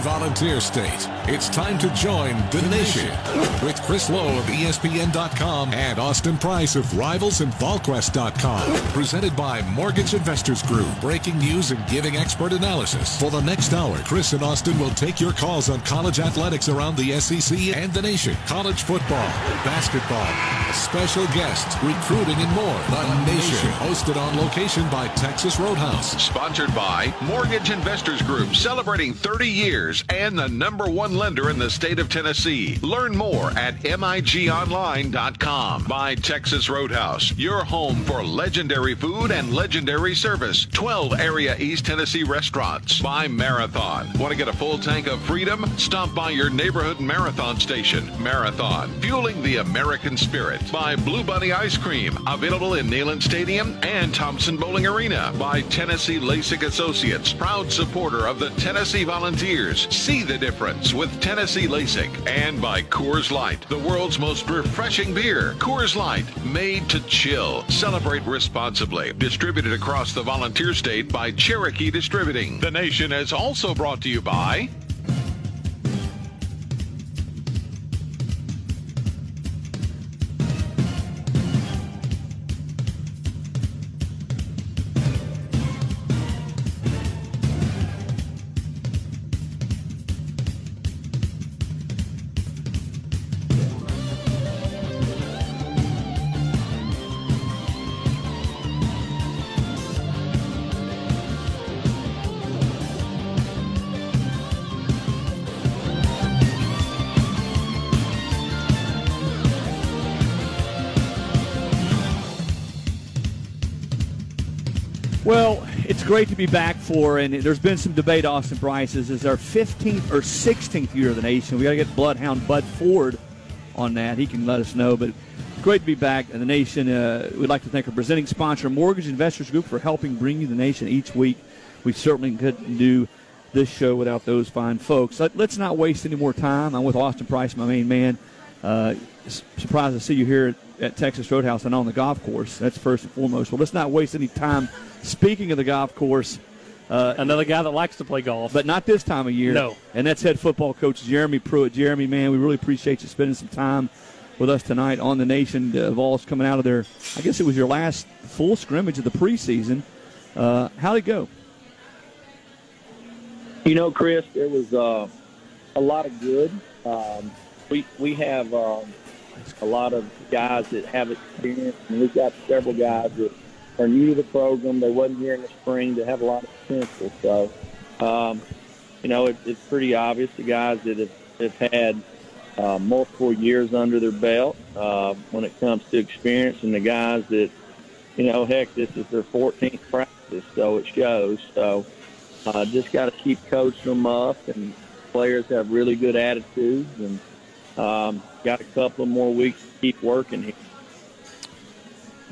Volunteer State. It's time to join the nation with Chris Low of ESPN.com and Austin Price of Rivals and VolQuest.com. Presented by Mortgage Investors Group. Breaking news and giving expert analysis. For the next hour, Chris and Austin will take your calls on college athletics around the SEC and the nation, college football, basketball, special guests, recruiting, and more. The Nation, hosted on location by Texas Roadhouse. Sponsored by Mortgage Investors Group, celebrating 30 years and the number one lender in the state of Tennessee. Learn more at migonline.com. By Texas Roadhouse, your home for legendary food and legendary service. 12 area East Tennessee restaurants. By Marathon. Want to get a full tank of freedom? Stop by your neighborhood marathon station. Marathon, fueling the American spirit. By Blue Bunny Ice Cream, available in Neyland Stadium and Thompson Bowling Arena. By Tennessee LASIK Associates, proud supporter of the Tennessee Volunteers. See the difference with Tennessee LASIK. And by Coors Light, the world's most refreshing beer. Coors Light, made to chill. Celebrate responsibly. Distributed across the volunteer state by Cherokee Distributing. The Nation is also brought to you by it's great to be back for, and there's been some debate. Austin Price is, is our 15th or 16th year of the nation. We got to get Bloodhound Bud Ford on that. He can let us know. But great to be back in the nation. Uh, we'd like to thank our presenting sponsor, Mortgage Investors Group, for helping bring you the nation each week. We certainly couldn't do this show without those fine folks. Let, us not waste any more time. I'm with Austin Price, my main man. Uh, surprised to see you here at, at Texas Roadhouse and on the golf course. That's first and foremost. Well, let's not waste any time. Speaking of the golf course, uh, Another guy that likes to play golf. but not this time of year. No. And that's head football coach Jeremy Pruitt. Jeremy, man, we really appreciate you spending some time with us tonight on the nation. Uh, Vols coming out of there. I guess it was your last full scrimmage of the preseason. Uh, how'd it go? You know, Chris, there was uh, a lot of good. Um, we we have um, a lot of guys that have experience, and we've got several guys that are new to the program. They wasn't here in the spring. That have a lot of potential. So, um, you know, it, it's pretty obvious the guys that have, have had uh, multiple years under their belt uh, when it comes to experience, and the guys that, you know, heck, this is their 14th practice, so it shows. So. Uh, just got to keep coaching them up, and players have really good attitudes, and um, got a couple of more weeks to keep working here.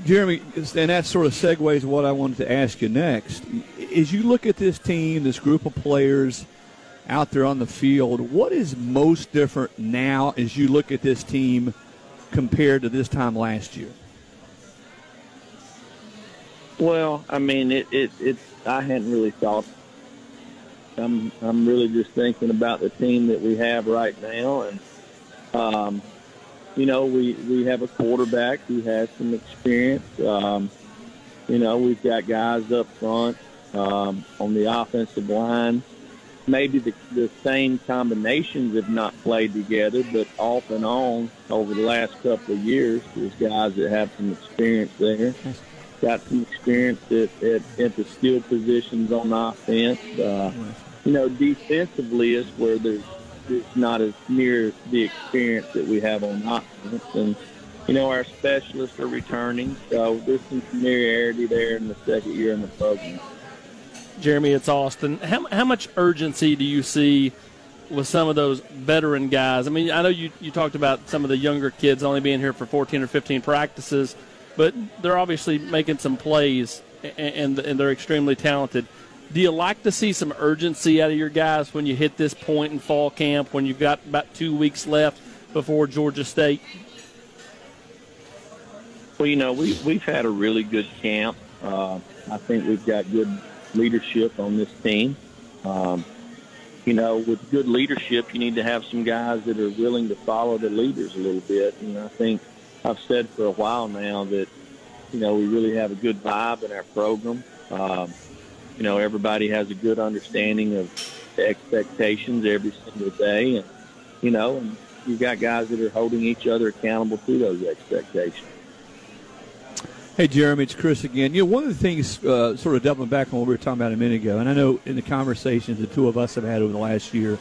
Jeremy, and that sort of segues what I wanted to ask you next. As you look at this team, this group of players out there on the field, what is most different now as you look at this team compared to this time last year? Well, I mean, it, it, it I hadn't really thought. I'm, I'm really just thinking about the team that we have right now, and um, you know, we we have a quarterback who has some experience. Um, you know, we've got guys up front um, on the offensive line. Maybe the, the same combinations have not played together, but off and on over the last couple of years, there's guys that have some experience there. Got some experience at, at, at the skill positions on offense. Uh, you know, defensively is where there's it's not as near the experience that we have on offense. And, you know, our specialists are returning, so there's some familiarity there in the second year in the program. Jeremy, it's Austin. How, how much urgency do you see with some of those veteran guys? I mean, I know you, you talked about some of the younger kids only being here for 14 or 15 practices, but they're obviously making some plays, and, and, and they're extremely talented. Do you like to see some urgency out of your guys when you hit this point in fall camp, when you've got about two weeks left before Georgia State? Well, you know, we, we've had a really good camp. Uh, I think we've got good leadership on this team. Um, you know, with good leadership, you need to have some guys that are willing to follow the leaders a little bit. And I think I've said for a while now that, you know, we really have a good vibe in our program. Um, you know, everybody has a good understanding of the expectations every single day. And, you know, and you've got guys that are holding each other accountable to those expectations. Hey, Jeremy, it's Chris again. You know, one of the things, uh, sort of doubling back on what we were talking about a minute ago, and I know in the conversations the two of us have had over the last year,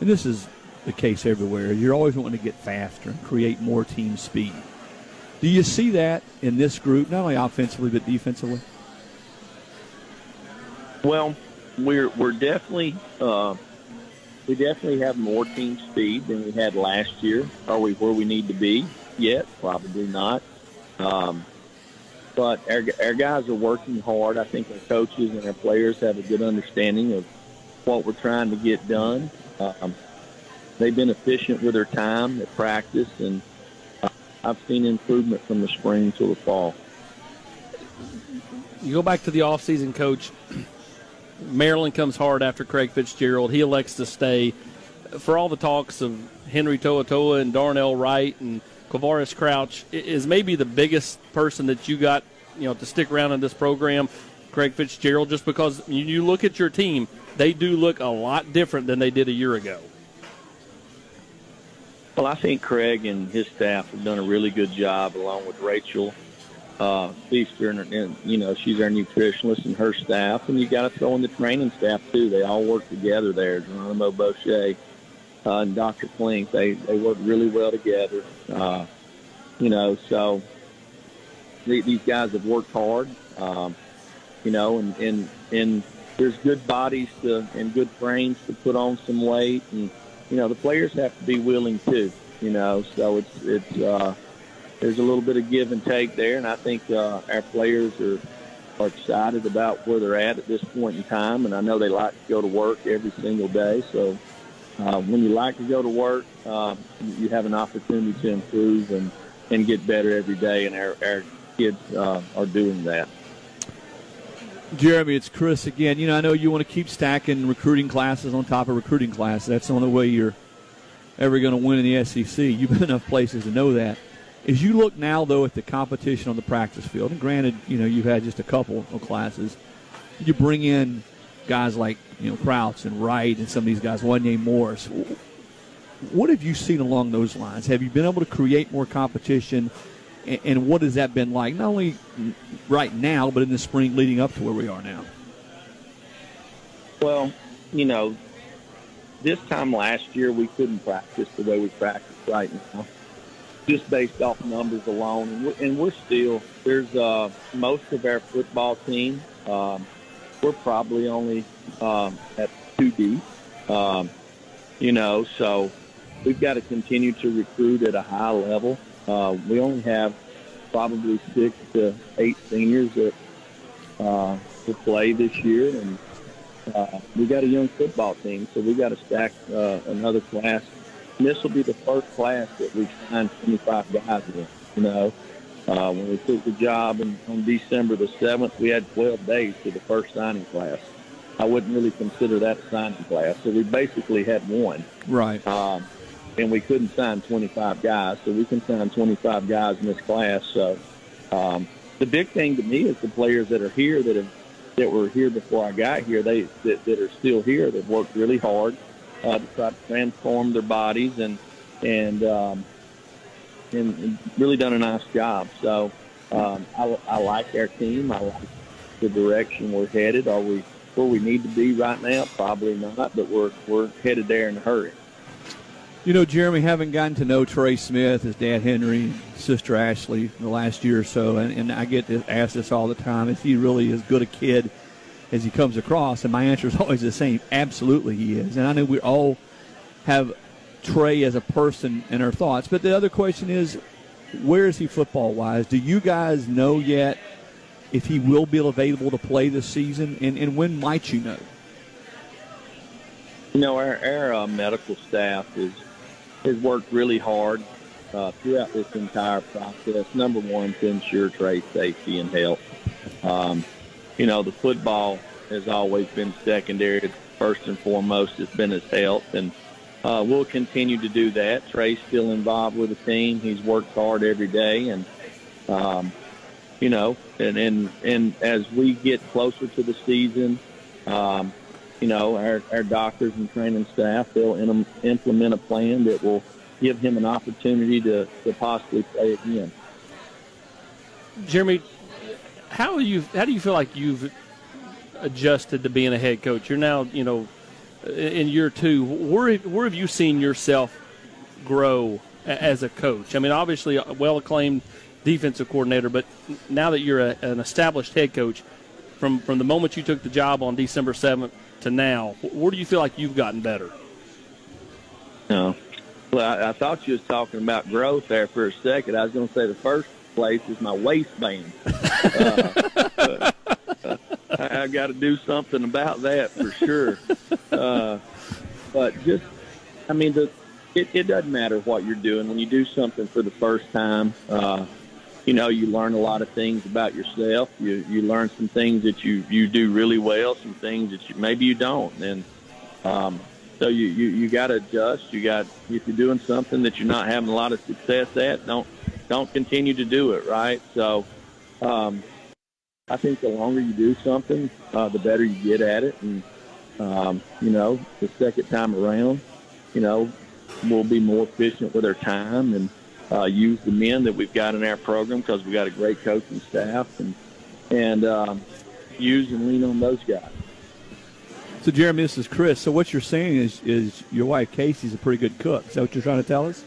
and this is the case everywhere, you're always wanting to get faster and create more team speed. Do you see that in this group, not only offensively but defensively? Well, we're we're definitely uh, we definitely have more team speed than we had last year. Are we where we need to be yet? Probably not. Um, but our, our guys are working hard. I think our coaches and our players have a good understanding of what we're trying to get done. Um, they've been efficient with their time at practice, and uh, I've seen improvement from the spring to the fall. You go back to the offseason, coach. Maryland comes hard after Craig Fitzgerald. He elects to stay. For all the talks of Henry To'oTo'o and Darnell Wright and Quavaris Crouch is maybe the biggest person that you got, you know, to stick around in this program. Craig Fitzgerald, just because you look at your team, they do look a lot different than they did a year ago. Well, I think Craig and his staff have done a really good job, along with Rachel uh, Feaster, and, and you know she's our nutritionist and her staff, and you got to throw in the training staff too. They all work together there. Geronimo Boucher, uh, and Dr. Flink. They they work really well together. Uh, you know, so these guys have worked hard. Um, you know, and and and there's good bodies to and good frames to put on some weight, and you know the players have to be willing too. You know, so it's it's uh, there's a little bit of give and take there, and I think uh, our players are are excited about where they're at at this point in time, and I know they like to go to work every single day. So uh, when you like to go to work, uh, you have an opportunity to improve and, and get better every day, and our, our kids uh, are doing that. Jeremy, it's Chris again. You know, I know you want to keep stacking recruiting classes on top of recruiting classes. That's the only way you're ever going to win in the SEC. You've been enough places to know that. As you look now, though, at the competition on the practice field, and granted, you know, you've had just a couple of classes, you bring in guys like you know Crouch and Wright and some of these guys, one named Morris. What have you seen along those lines? Have you been able to create more competition? And what has that been like, not only right now, but in the spring leading up to where we are now? Well, you know, this time last year we couldn't practice the way we practice right now, just based off numbers alone. And we're, and we're still there's uh, most of our football team. Um, we're probably only um, at two deep. Um, you know, so we've got to continue to recruit at a high level. Uh, we only have probably six to eight seniors that uh, to play this year, and uh, we got a young football team, so we got to stack uh, another class. This will be the first class that we signed 25 guys in. You know, uh, when we took the job in, on December the 7th, we had 12 days to the first signing class. I wouldn't really consider that a signing class. So we basically had one. Right. Um, and we couldn't sign 25 guys. So we can sign 25 guys in this class. So um, the big thing to me is the players that are here that have that were here before I got here. They that, that are still here. They've worked really hard uh, to try to transform their bodies and and um, and, really done a nice job. So um, I, I like our team. I like the direction we're headed. Are we where we need to be right now? Probably not, but we're we're headed there in a hurry. You know, Jeremy, having gotten to know Trey Smith, his dad Henry, sister Ashley, the last year or so, and, and I get to ask this all the time: Is he really as good a kid as he comes across? And my answer is always the same: Absolutely, he is. And I know we all have Trey as a person in our thoughts. But the other question is, where is he football wise? Do you guys know yet if he will be available to play this season, and, and when might you know? You know, our, our uh, medical staff is has worked really hard uh, throughout this entire process. Number one, to ensure Trey's safety and health. Um, you know, the football has always been secondary. first and foremost it's been his health, and uh, we'll continue to do that. Trey's still involved with the team. He's worked hard every day, and um, you know, and and and as we get closer to the season, um, you know, our our doctors and training staff they'll in, implement a plan that will give him an opportunity to to possibly play again. Jeremy, how you how do you feel like you've adjusted to being a head coach? You're now, you know, in year two. Where where have you seen yourself grow as a coach? I mean, obviously, a well acclaimed defensive coordinator, but now that you're a, an established head coach, from from the moment you took the job on December seventh to now, where do you feel like you've gotten better? No. Well, I, I thought you was talking about growth there for a second. I was going to say the first place is my waistband. uh, uh, I, I got to do something about that for sure. Uh, but just, I mean, the, it, it doesn't matter what you're doing when you do something for the first time. Uh, you know, you learn a lot of things about yourself. You you learn some things that you you do really well, some things that you, maybe you don't, and um, so you you, you got to adjust. You got if you're doing something that you're not having a lot of success at, don't don't continue to do it. Right. So, um, I think the longer you do something, uh, the better you get at it, and um, you know, the second time around, you know, we'll be more efficient with our time and uh, use the men that we've got in our program because we've got a great coaching staff and and um, use and lean on those guys. So, Jeremy, this is Chris. So, what you're saying is, is your wife Casey's a pretty good cook. Is that what you're trying to tell us?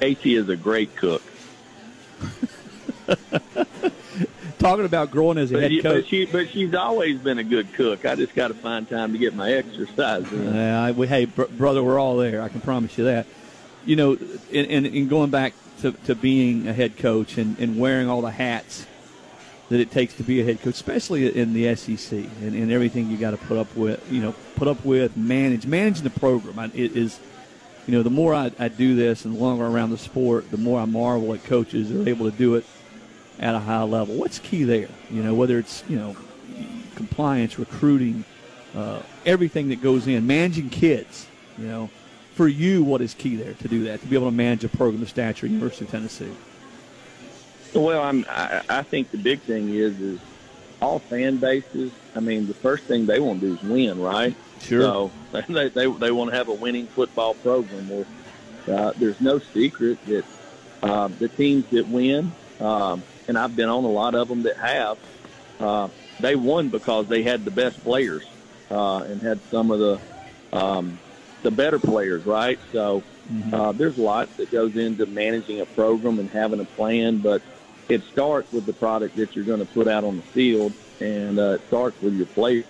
Casey is a great cook. Talking about growing as a but head coach. But, she, but she's always been a good cook. I just got to find time to get my exercise in. Uh, we, hey, br- brother, we're all there. I can promise you that. You know, in, in, in going back to, to being a head coach and, and wearing all the hats that it takes to be a head coach, especially in the SEC and, and everything you got to put up with, you know, put up with, manage, managing the program. Is, you know, the more I, I do this and the longer around the sport, the more I marvel at coaches that are able to do it at a high level. What's key there? You know, whether it's, you know, compliance, recruiting, uh, everything that goes in, managing kids, you know. For you, what is key there to do that, to be able to manage a program of stature at University of Tennessee? Well, I'm, I, I think the big thing is is all fan bases. I mean, the first thing they want to do is win, right? Sure. So they they, they want to have a winning football program. Well, uh, there's no secret that uh, the teams that win, um, and I've been on a lot of them that have, uh, they won because they had the best players uh, and had some of the um, the better players, right? So uh, there's a lot that goes into managing a program and having a plan, but it starts with the product that you're going to put out on the field, and uh, it starts with your players.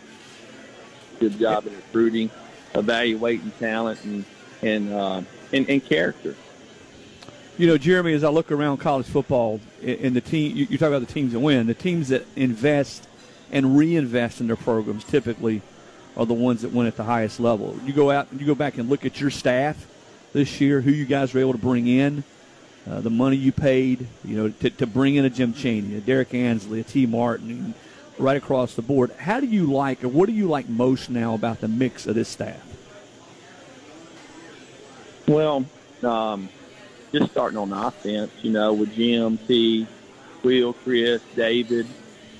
Good job in recruiting, evaluating talent, and and uh, and, and character. You know, Jeremy, as I look around college football and the team, you, talk about the teams that win. The teams that invest and reinvest in their programs typically are the ones that win at the highest level. You go out, you go back and look at your staff this year, who you guys were able to bring in, uh, the money you paid, you know, to, to bring in a Jim Chaney, a Derrick Ansley, a Tee Martin, right across the board. How do you like, or what do you like most now about the mix of this staff? Well, um, just starting on offense, you know, with Jim, Tee, Will, Chris, David,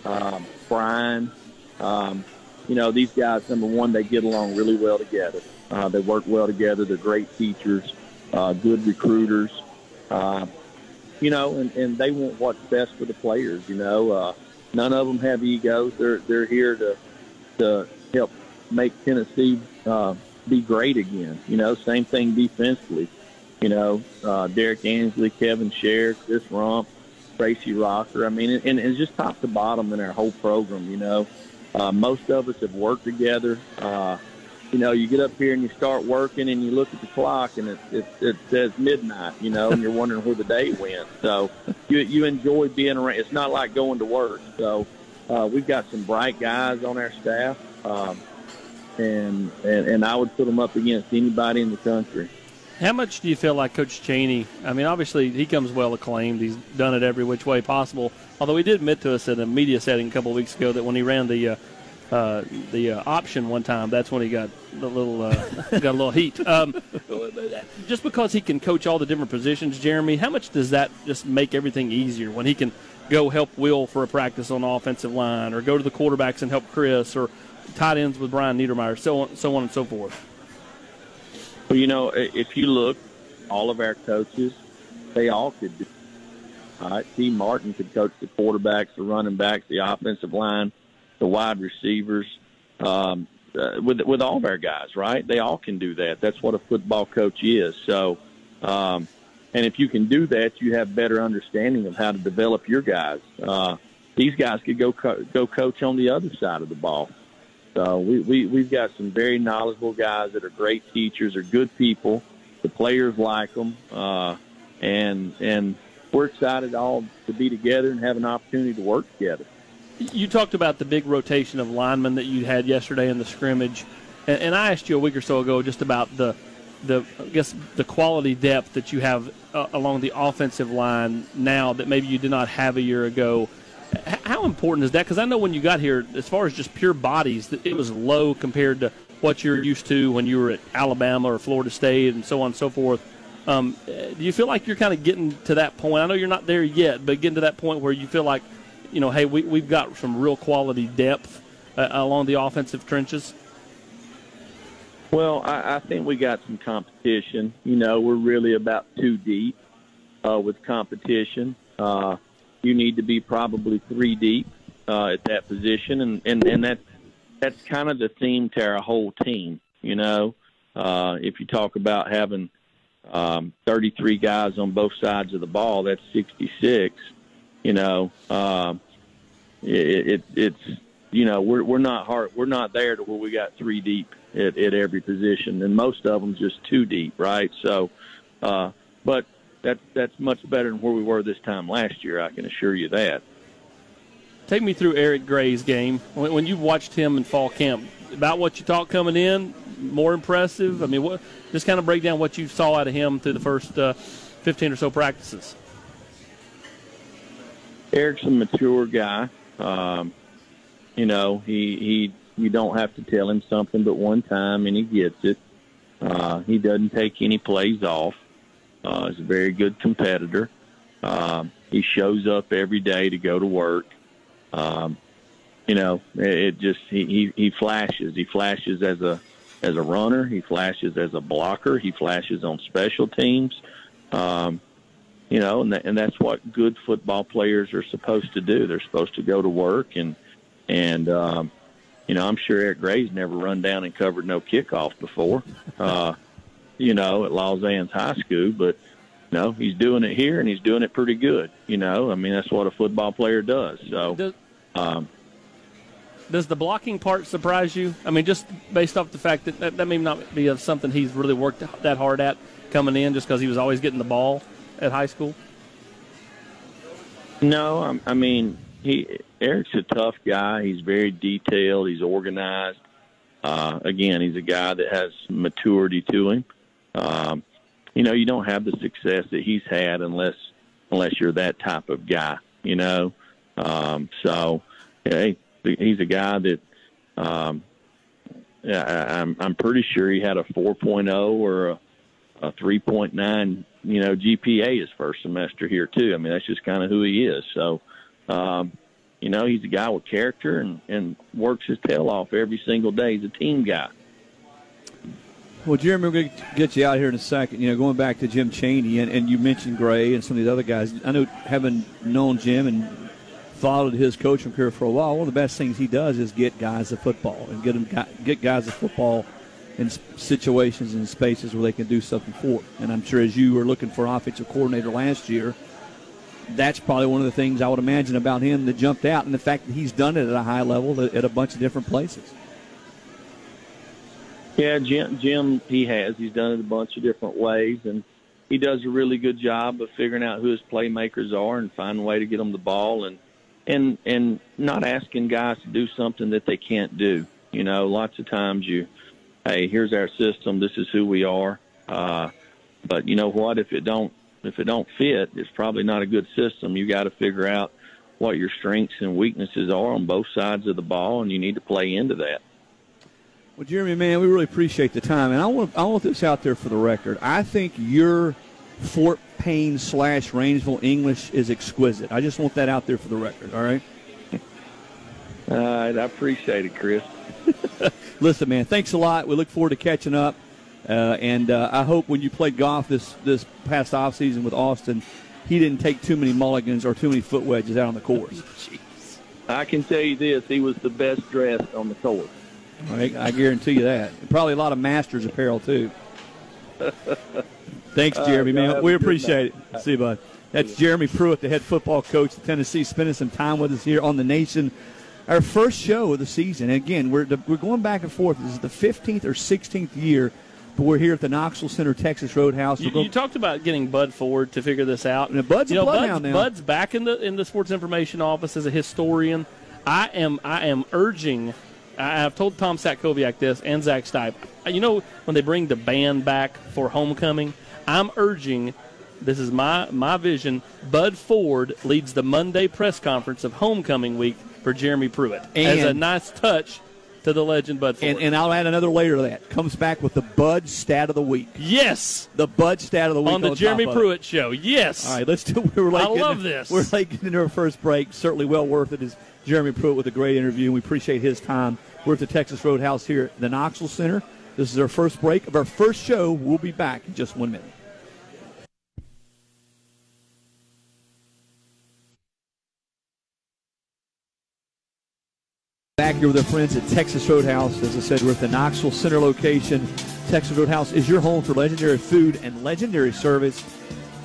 um, Brian. Um, you know, these guys, number one, they get along really well together. Uh, they work well together. They're great teachers, uh, good recruiters. Uh, you know, and, and they want what's best for the players. You know, uh, none of them have egos. They're they're here to to help make Tennessee uh, be great again. You know, same thing defensively. You know, uh, Derrick Ansley, Kevin Sherrer, Chris Rumph, Tracy Rocker. I mean, and, and it's just top to bottom in our whole program. You know, uh, most of us have worked together. Uh, you know, you get up here and you start working and you look at the clock and it, it, it says midnight, you know, and you're wondering where the day went. So you, you enjoy being around. It's not like going to work. So uh, we've got some bright guys on our staff, um, and, and, and I would put them up against anybody in the country. How much do you feel like Coach Chaney? I mean, obviously he comes well acclaimed. He's done it every which way possible. Although he did admit to us in a media setting a couple of weeks ago that when he ran the uh, uh, the uh, option one time, that's when he got a little uh, got a little heat. Um, just because he can coach all the different positions, Jeremy, how much does that just make everything easier when he can go help Will for a practice on the offensive line, or go to the quarterbacks and help Chris, or tight ends with Brian Niedermeyer, so on, so on and so forth. Well, you know, if you look, all of our coaches, they all could do. All right, Tee Martin could coach the quarterbacks, the running backs, the offensive line the wide receivers, um, uh, with with all of our guys, right? They all can do that. That's what a football coach is. So, um, and if you can do that, you have better understanding of how to develop your guys. Uh, these guys could go co- go coach on the other side of the ball. So we, we we've got some very knowledgeable guys that are great teachers, are good people. The players like them, uh, and and we're excited all to be together and have an opportunity to work together. You talked about the big rotation of linemen that you had yesterday in the scrimmage, and, and I asked you a week or so ago just about the the I guess the quality depth that you have uh, along the offensive line now that maybe you did not have a year ago. How important is that? Because I know when you got here, as far as just pure bodies, it was low compared to what you're used to when you were at Alabama or Florida State and so on and so forth. Um, do you feel like you're kind of getting to that point? I know you're not there yet, but getting to that point where you feel like you know, hey, we, we've got some real quality depth uh, along the offensive trenches? Well, I, I think we got some competition. You know, we're really about two deep uh, with competition. Uh, you need to be probably three deep uh, at that position, and and and that that's kind of the theme to our whole team. You know, uh, if you talk about having um, 33 guys on both sides of the ball, that's 66 you know, uh, it, it, it's you know we're we're not hard we're not there to where we got three deep at, at every position, and most of them just two deep, right? So, uh, but that's that's much better than where we were this time last year. I can assure you that. Take me through Eric Gray's game when, when you watched him in fall camp. About what you thought coming in, more impressive. I mean, what just kind of break down what you saw out of him through the first uh, 15 or so practices. Eric's a mature guy. Um, you know, he he you don't have to tell him something but one time and he gets it. Uh, he doesn't take any plays off. Uh, he's a very good competitor. Um, he shows up every day to go to work. Um, you know, it, it just he, he he flashes. He flashes as a as a runner. He flashes as a blocker. He flashes on special teams. Um, you know, and, that, and that's what good football players are supposed to do. They're supposed to go to work and and um, you know, I'm sure Eric Gray's never run down and covered no kickoff before, uh, you know, at Lausanne's high school, but you know, he's doing it here and he's doing it pretty good. You know, I mean, that's what a football player does. So, does, um, does the blocking part surprise you? I mean, just based off the fact that that, that may not be something he's really worked that hard at coming in, just because he was always getting the ball at high school? No, I mean he Eric's a tough guy. He's very detailed. He's organized. Uh, again, he's a guy that has maturity to him. Um, you know, you don't have the success that he's had unless unless you're that type of guy. You know, um, so hey, he's a guy that um, I, I'm I'm pretty sure he had a 4.0 or a, a 3.9 you know, GPA his first semester here too. I mean, that's just kind of who he is. So, um, you know, he's a guy with character and, and works his tail off every single day. He's a team guy. Well, Jeremy, we're going to get you out here in a second. You know, going back to Jim Chaney, and, and you mentioned Gray and some of these other guys. I know, having known Jim and followed his coaching career for a while, one of the best things he does is get guys the football and get them get guys the football – in situations and spaces where they can do something for it. And I'm sure as you were looking for offensive coordinator last year, that's probably one of the things I would imagine about him that jumped out, and the fact that he's done it at a high level at a bunch of different places. Yeah, Jim, Jim, he has. He's done it a bunch of different ways, and he does a really good job of figuring out who his playmakers are and finding a way to get them the ball and and and not asking guys to do something that they can't do. You know, lots of times you hey, here's our system. This is who we are. Uh, but you know what? If it don't if it don't fit, it's probably not a good system. You got to figure out what your strengths and weaknesses are on both sides of the ball, and you need to play into that. Well, Jeremy, man, we really appreciate the time, and I want I want this out there for the record. I think your Fort Payne slash Rainsville English is exquisite. I just want that out there for the record. All right. All right, I appreciate it, Chris. Listen, man, thanks a lot. We look forward to catching up, uh, and uh, I hope when you played golf this this past off season with Austin, he didn't take too many mulligans or too many foot wedges out on the course. I can tell you this: he was the best dressed on the course. I, I guarantee you that. Probably a lot of Masters apparel too. Thanks, Jeremy, Uh, man. We appreciate it. See you, bud. That's Jeremy Pruitt, the head football coach of Tennessee, spending some time with us here on the Nation. Our first show of the season. And again, we're we're going back and forth. This is the 15th or 16th year, but we're here at the Knoxville Center, Texas Roadhouse. You, you talked about getting Bud Ford to figure this out. And Bud's you know, Bud's, now. Bud's back in the in the sports information office as a historian. I am I am urging. I- I've told Tom Satkowiak this and Zach Stipe. You know when they bring the band back for homecoming, I'm urging. This is my my vision. Bud Ford leads the Monday press conference of homecoming week for Jeremy Pruitt as a nice touch to the legend Bud Ford. and, and I'll add another layer to that. Comes back with the Bud stat of the week. yes, The Bud stat of the week on the top Jeremy. Pruitt show. Yes. All right, let's do. We're late I love this. We're late getting into our first break. Certainly well worth it. Is Jeremy Pruitt with a great interview, and we appreciate his time. We're at the Texas Roadhouse here at the Knoxville Center. This is our first break of our first show. We'll be back in just one minute. Back here with our friends at Texas Roadhouse. As I said, we're at the Knoxville Center location. Texas Roadhouse is your home for legendary food and legendary service.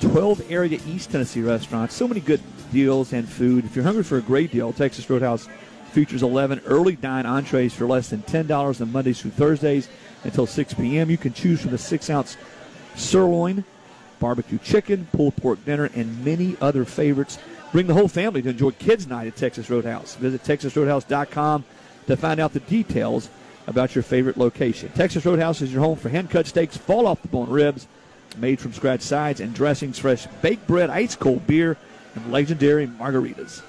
12 area East Tennessee restaurants. So many good deals and food. If you're hungry for a great deal, Texas Roadhouse features 11 early dine entrees for less than $10 on Mondays through Thursdays until 6 p.m. You can choose from the 6 ounce sirloin, barbecue chicken, pulled pork dinner, and many other favorites. Bring the whole family to enjoy Kids Night at Texas Roadhouse. Visit TexasRoadhouse.com to find out the details about your favorite location. Texas Roadhouse is your home for hand cut steaks, fall off the bone ribs, made from scratch sides and dressings, fresh baked bread, ice cold beer, and legendary margaritas.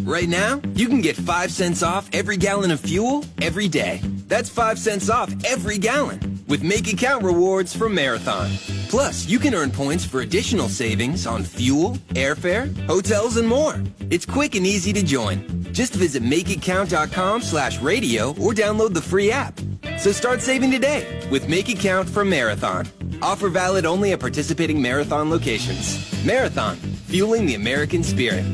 Right now, you can get 5 cents off every gallon of fuel every day. That's 5 cents off every gallon with Make It Count rewards from Marathon. Plus, you can earn points for additional savings on fuel, airfare, hotels, and more. It's quick and easy to join. Just visit makeitcount.com slash radio or download the free app. So start saving today with Make It Count from Marathon. Offer valid only at participating Marathon locations. Marathon, fueling the American spirit.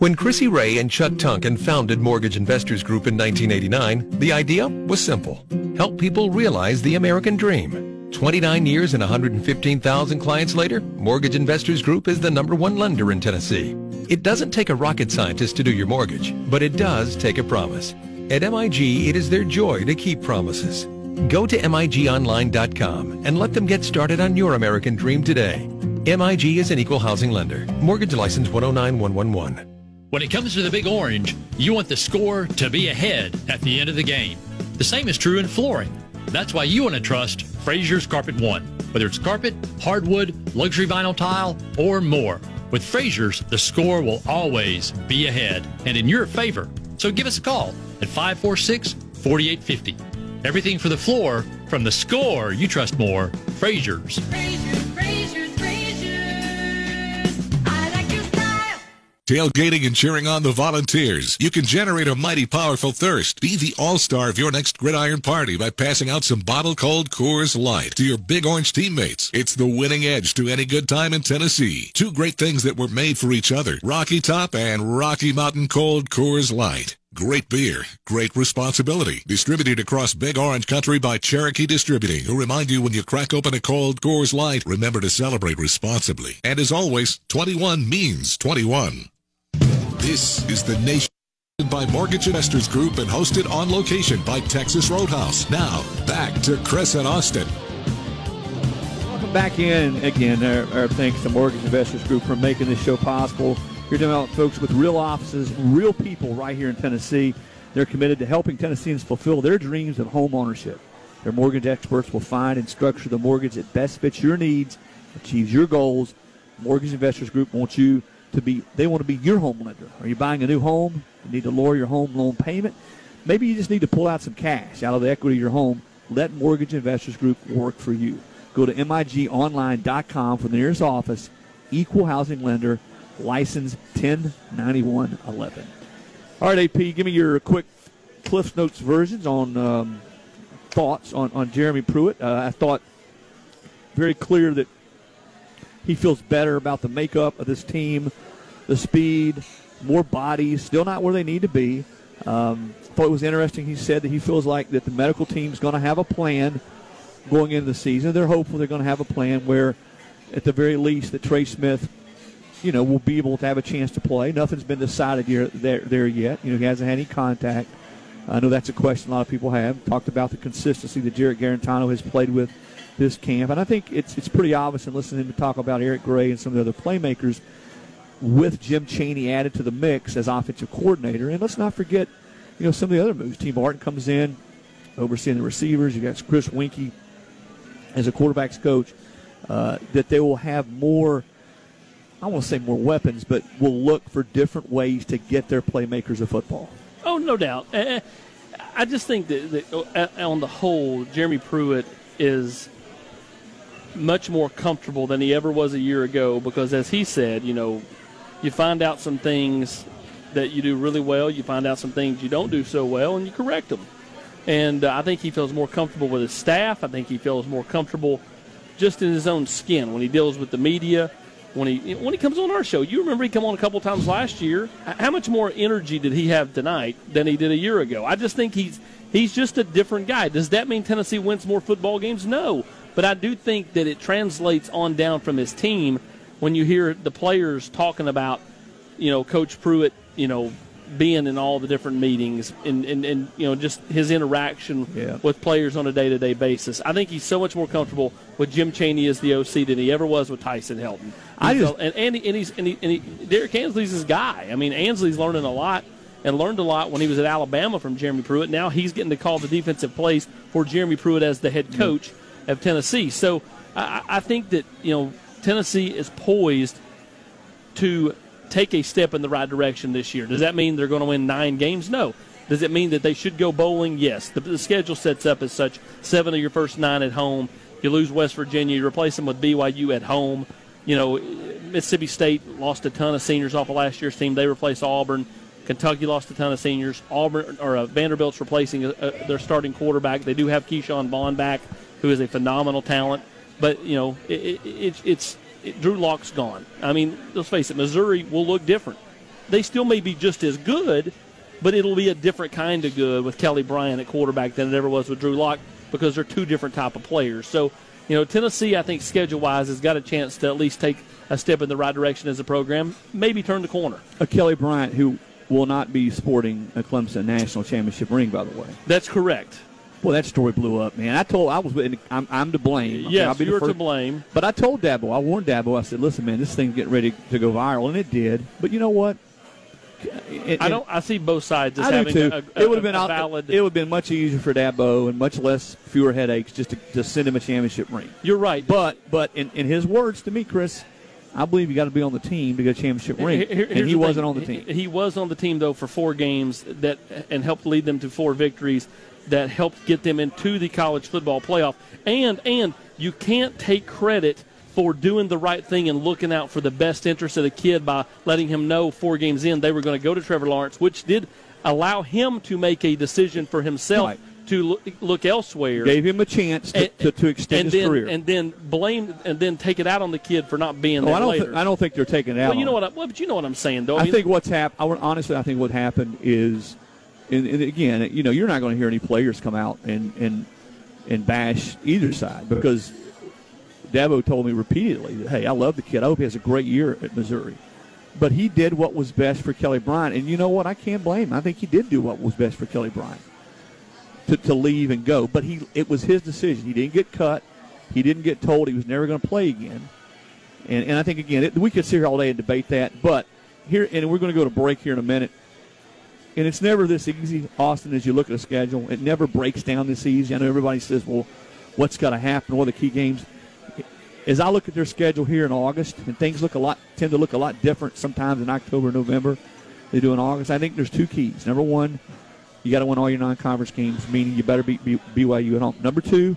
When Chrissy Ray and Chuck Tunkin founded Mortgage Investors Group in 1989, the idea was simple. Help people realize the American dream. 29 years and 115,000 clients later, Mortgage Investors Group is the number one lender in Tennessee. It doesn't take a rocket scientist to do your mortgage, but it does take a promise. At MIG, it is their joy to keep promises. Go to MIGOnline.com and let them get started on your American dream today. MIG is an equal housing lender. Mortgage license 109111. When it comes to the Big Orange, you want the score to be ahead at the end of the game. The same is true in flooring. That's why you want to trust Frazier's Carpet One. Whether it's carpet, hardwood, luxury vinyl tile, or more. With Frazier's, the score will always be ahead and in your favor. So give us a call at 546 4850. Everything for the floor, from the score you trust more, Frazier's. Tailgating and cheering on the volunteers. You can generate a mighty powerful thirst. Be the all-star of your next gridiron party by passing out some bottle cold Coors Light to your Big Orange teammates. It's the winning edge to any good time in Tennessee. Two great things that were made for each other. Rocky Top and Rocky Mountain Cold Coors Light. Great beer, great responsibility. Distributed across Big Orange Country by Cherokee Distributing, who remind you when you crack open a cold Coors Light, remember to celebrate responsibly. And as always, 21 means 21. This is the nation by Mortgage Investors Group and hosted on location by Texas Roadhouse. Now, back to Chris and Austin. Welcome back in. Again, our, our thanks to Mortgage Investors Group for making this show possible. You're dealing folks with real offices, real people right here in Tennessee. They're committed to helping Tennesseans fulfill their dreams of home ownership. Their mortgage experts will find and structure the mortgage that best fits your needs, achieves your goals. Mortgage Investors Group wants you to be they want to be your home lender. Are you buying a new home? You need to lower your home loan payment. Maybe you just need to pull out some cash out of the equity of your home. Let Mortgage Investors Group work for you. Go to migonline.com for the nearest office. Equal housing lender, license 109111. All right, AP, give me your quick Cliff's Notes versions on um, thoughts on, on Jeremy Pruitt. Uh, I thought very clear that he feels better about the makeup of this team, the speed, more bodies, still not where they need to be. Um, thought it was interesting. He said that he feels like that the medical team is going to have a plan going into the season. They're hopeful they're going to have a plan where, at the very least, that Trey Smith, you know, will be able to have a chance to play. Nothing's been decided there there yet. You know, he hasn't had any contact. I know that's a question a lot of people have. Talked about the consistency that Jarrett Guarantano has played with this camp, and I think it's it's pretty obvious in listening to talk about Eric Gray and some of the other playmakers with Jim Chaney added to the mix as offensive coordinator. And let's not forget, you know, some of the other moves. Tee Martin comes in, overseeing the receivers. You got Chris Weinke as a quarterbacks coach. Uh, that they will have more. I won't say more weapons, but will look for different ways to get their playmakers of football. Oh, no doubt. I just think that, that uh, on the whole, Jeremy Pruitt is much more comfortable than he ever was a year ago because, as he said, you know, you find out some things that you do really well, you find out some things you don't do so well, and you correct them. And uh, I think he feels more comfortable with his staff. I think he feels more comfortable just in his own skin when he deals with the media. When he when he comes on our show, you remember he come on a couple times last year. How much more energy did he have tonight than he did a year ago? I just think he's he's just a different guy. Does that mean Tennessee wins more football games? No, but I do think that it translates on down from his team when you hear the players talking about, you know, Coach Pruitt, you know, being in all the different meetings and, and, and you know just his interaction yeah. with players on a day to day basis. I think he's so much more comfortable with Jim Chaney as the OC than he ever was with Tyson Helton. I just, and and, he, and he's and, he, and he, Derrick Ansley's his guy. I mean, Ansley's learning a lot and learned a lot when he was at Alabama from Jeremy Pruitt. Now he's getting to call the defensive plays for Jeremy Pruitt as the head coach. Of Tennessee. So I, I think that you know Tennessee is poised to take a step in the right direction this year. Does that mean they're going to win nine games? No. Does it mean that they should go bowling? Yes. The, the, schedule sets up as such. Seven of your first nine at home. You lose West Virginia. You replace them with BYU at home. You know, Mississippi State lost a ton of seniors off of last year's team. They replaced Auburn. Kentucky lost a ton of seniors. Auburn or uh, Vanderbilt's replacing uh, uh their starting quarterback. They do have Ke'Shawn Vaughn back, who is a phenomenal talent. But you know, it, it, it, it's Drew Lock's gone. I mean, let's face it, Missouri will look different. They still may be just as good, but it'll be a different kind of good with Kelly Bryant at quarterback than it ever was with Drew Lock because they're two different type of players. So, you know, Tennessee, I think schedule wise, has got a chance to at least take a step in the right direction as a program, maybe turn the corner. A Kelly Bryant who will not be sporting a Clemson national championship ring, by the way. That's correct. Well, that story blew up, man. I told I was I'm, I'm to blame. Yes, I'll be you're to blame. But I told Dabo, I warned Dabo. I said, "Listen, man, this thing's getting ready to go viral," and it did. But you know what? It, I don't. I see both sides as I having do too. A, a, it would have been valid. It would have been much easier for Dabo and much less fewer headaches just to, to send him a championship ring. You're right. But but in, in his words to me, Chris, I believe you got to be on the team to get a championship ring, Here, and he wasn't on the team. He, he was on the team though for four games that and helped lead them to four victories that helped get them into the college football playoff. And and you can't take credit for doing the right thing and looking out for the best interest of the kid by letting him know four games in they were going to go to Trevor Lawrence, which did allow him to make a decision for himself. Right. To look, look, elsewhere, gave him a chance to, and, to, to extend his then, career, and then blame and then take it out on the kid for not being oh, there I don't later. Th- I don't think they're taking it out. Well, you know what? I, well, but you know what I'm saying, though. I, I mean, think what's happened. Honestly, I think what happened is and, and, again, you know, you're not going to hear any players come out and and and bash either side because Dabo told me repeatedly that hey, I love the kid. I hope he has a great year at Missouri. But he did what was best for Kelly Bryant, and you know what? I can't blame him. I think he did do what was best for Kelly Bryant to, to leave and go. But he it was his decision. He didn't get cut. He didn't get told he was never going to play again. And, and I think again, it, we could sit here all day and debate that. But here, and we're going to go to break here in a minute. And it's never this easy, Austin, as you look at the schedule. It never breaks down this easy. I know everybody says, well, what's got to happen? What are the key games? as I look at their schedule here in August, and things look a lot tend to look a lot different sometimes in October, November. They do in August. I think there's two keys. Number one, you got to win all your non-conference games, meaning you better beat BYU at home. Number two,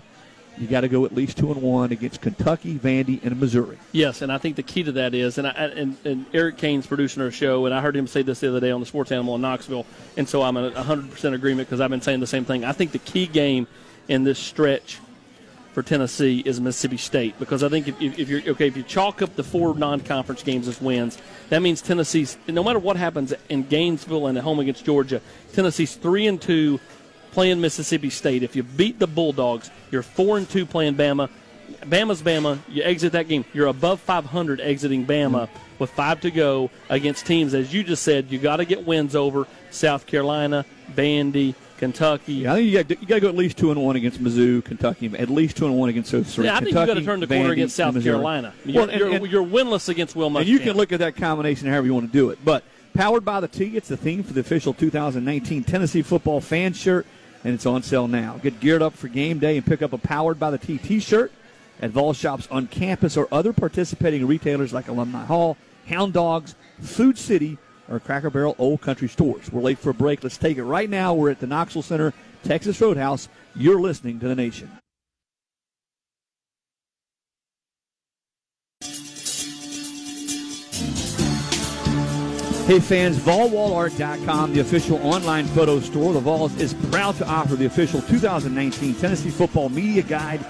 you got to go at least two and one against Kentucky, Vandy, and Missouri. Yes, and I think the key to that is, and, I, and, and Eric Kane's producing our show, and I heard him say this the other day on the Sports Animal in Knoxville, and so I'm in 100% agreement because I've been saying the same thing. I think the key game in this stretch for Tennessee is Mississippi State because I think if, if, you're okay, if you chalk up the four non-conference games as wins, that means Tennessee's no matter what happens in Gainesville and at home against Georgia, Tennessee's three and two playing Mississippi State. If you beat the Bulldogs, you're four and two playing Bama. Bama's Bama. You exit that game. You're above 500 exiting Bama hmm. with five to go against teams, as you just said. You got to get wins over South Carolina, Vandy, Kentucky. Yeah, I think you got, you got to go at least two and one against Mizzou, Kentucky. At least two and one against those three. Yeah, I think Kentucky, you got to turn the corner Vandy, against South Carolina. You're, well, and, you're, you're, winless against Will Muschamp. And you can look at that combination however you want to do it. But powered by the T, it's the theme for the official 2019 Tennessee football fan shirt and it's on sale now. Get geared up for game day and pick up a Powered by the T t shirt at Vol Shops on campus or other participating retailers like Alumni Hall, Hound Dogs, Food City, or Cracker Barrel Old Country stores. We're late for a break. Let's take it right now. We're at the Knoxville Center, Texas Roadhouse. You're listening to the nation. Hey fans, VolWallArt.com, the official online photo store. The Vols is proud to offer the official 2019 Tennessee Football Media Guide.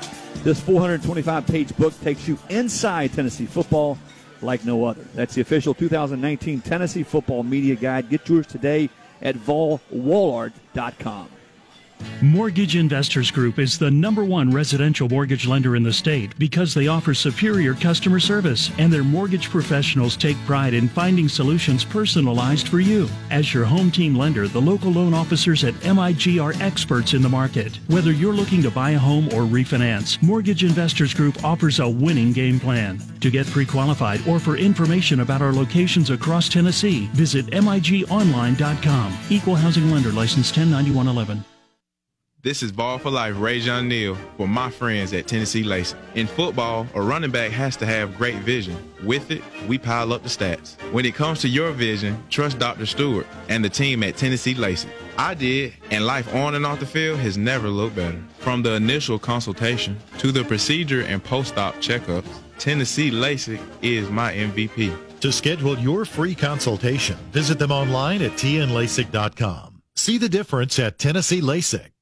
This 425 page book takes you inside Tennessee football like no other. That's the official 2019 Tennessee Football Media Guide. Get yours today at VolWallArt.com. Mortgage Investors Group is the number one residential mortgage lender in the state because they offer superior customer service and their mortgage professionals take pride in finding solutions personalized for you. As your home team lender, the local loan officers at MIG are experts in the market. Whether you're looking to buy a home or refinance, Mortgage Investors Group offers a winning game plan. To get pre-qualified or for information about our locations across Tennessee, visit migonline.com. Equal housing lender license 109111. This is Ball for Life, Ray John Neal, for my friends at Tennessee LASIK. In football, a running back has to have great vision. With it, we pile up the stats. When it comes to your vision, trust Dr. Stewart and the team at Tennessee LASIK. I did, and life on and off the field has never looked better. From the initial consultation to the procedure and post-op checkups, Tennessee LASIK is my MVP. To schedule your free consultation, visit them online at tnlasik.com. See the difference at Tennessee LASIK.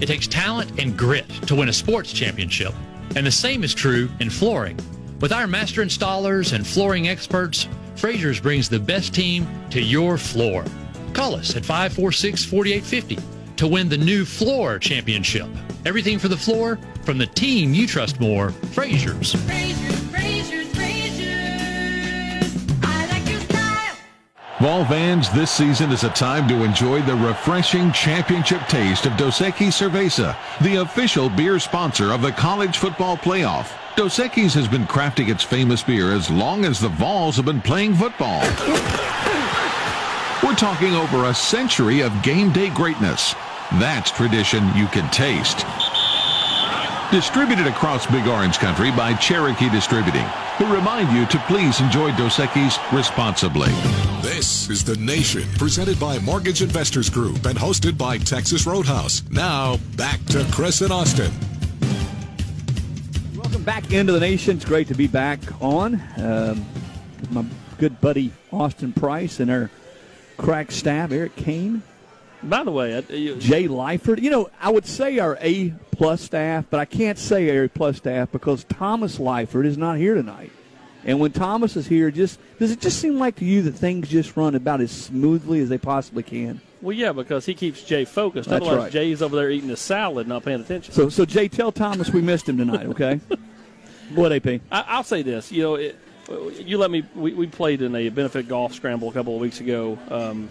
It takes talent and grit to win a sports championship. And the same is true in flooring. With our master installers and flooring experts, Frazier's brings the best team to your floor. Call us at 546 4850 to win the new floor championship. Everything for the floor from the team you trust more, Frazier's. Frazier's. Vol fans, this season is a time to enjoy the refreshing championship taste of Dos Equis Cerveza, the official beer sponsor of the college football playoff. Dos Equis has been crafting its famous beer as long as the Vols have been playing football. We're talking over a century of game day greatness. That's tradition you can taste. Distributed across Big Orange Country by Cherokee Distributing, who remind you to please enjoy Dos Equis responsibly. This is The Nation, presented by Mortgage Investors Group and hosted by Texas Roadhouse. Now, back to Chris and Austin. Welcome back into The Nation. It's great to be back on. Um, my good buddy Austin Price and our crack staff, Eric Cain, by the way, you, Jay Lyford. You know, I would say our A plus staff, but I can't say A plus staff because Thomas Lyford is not here tonight. And when Thomas is here, just does it just seem like to you that things just run about as smoothly as they possibly can? Well, yeah, because he keeps Jay focused. That's Otherwise, right. Jay's over there eating his salad, not paying attention. So, so Jay, tell Thomas we missed him tonight, okay? what, AP? I, will say this. You know, it, you let me. We, we, played in a benefit golf scramble a couple of weeks ago. Um,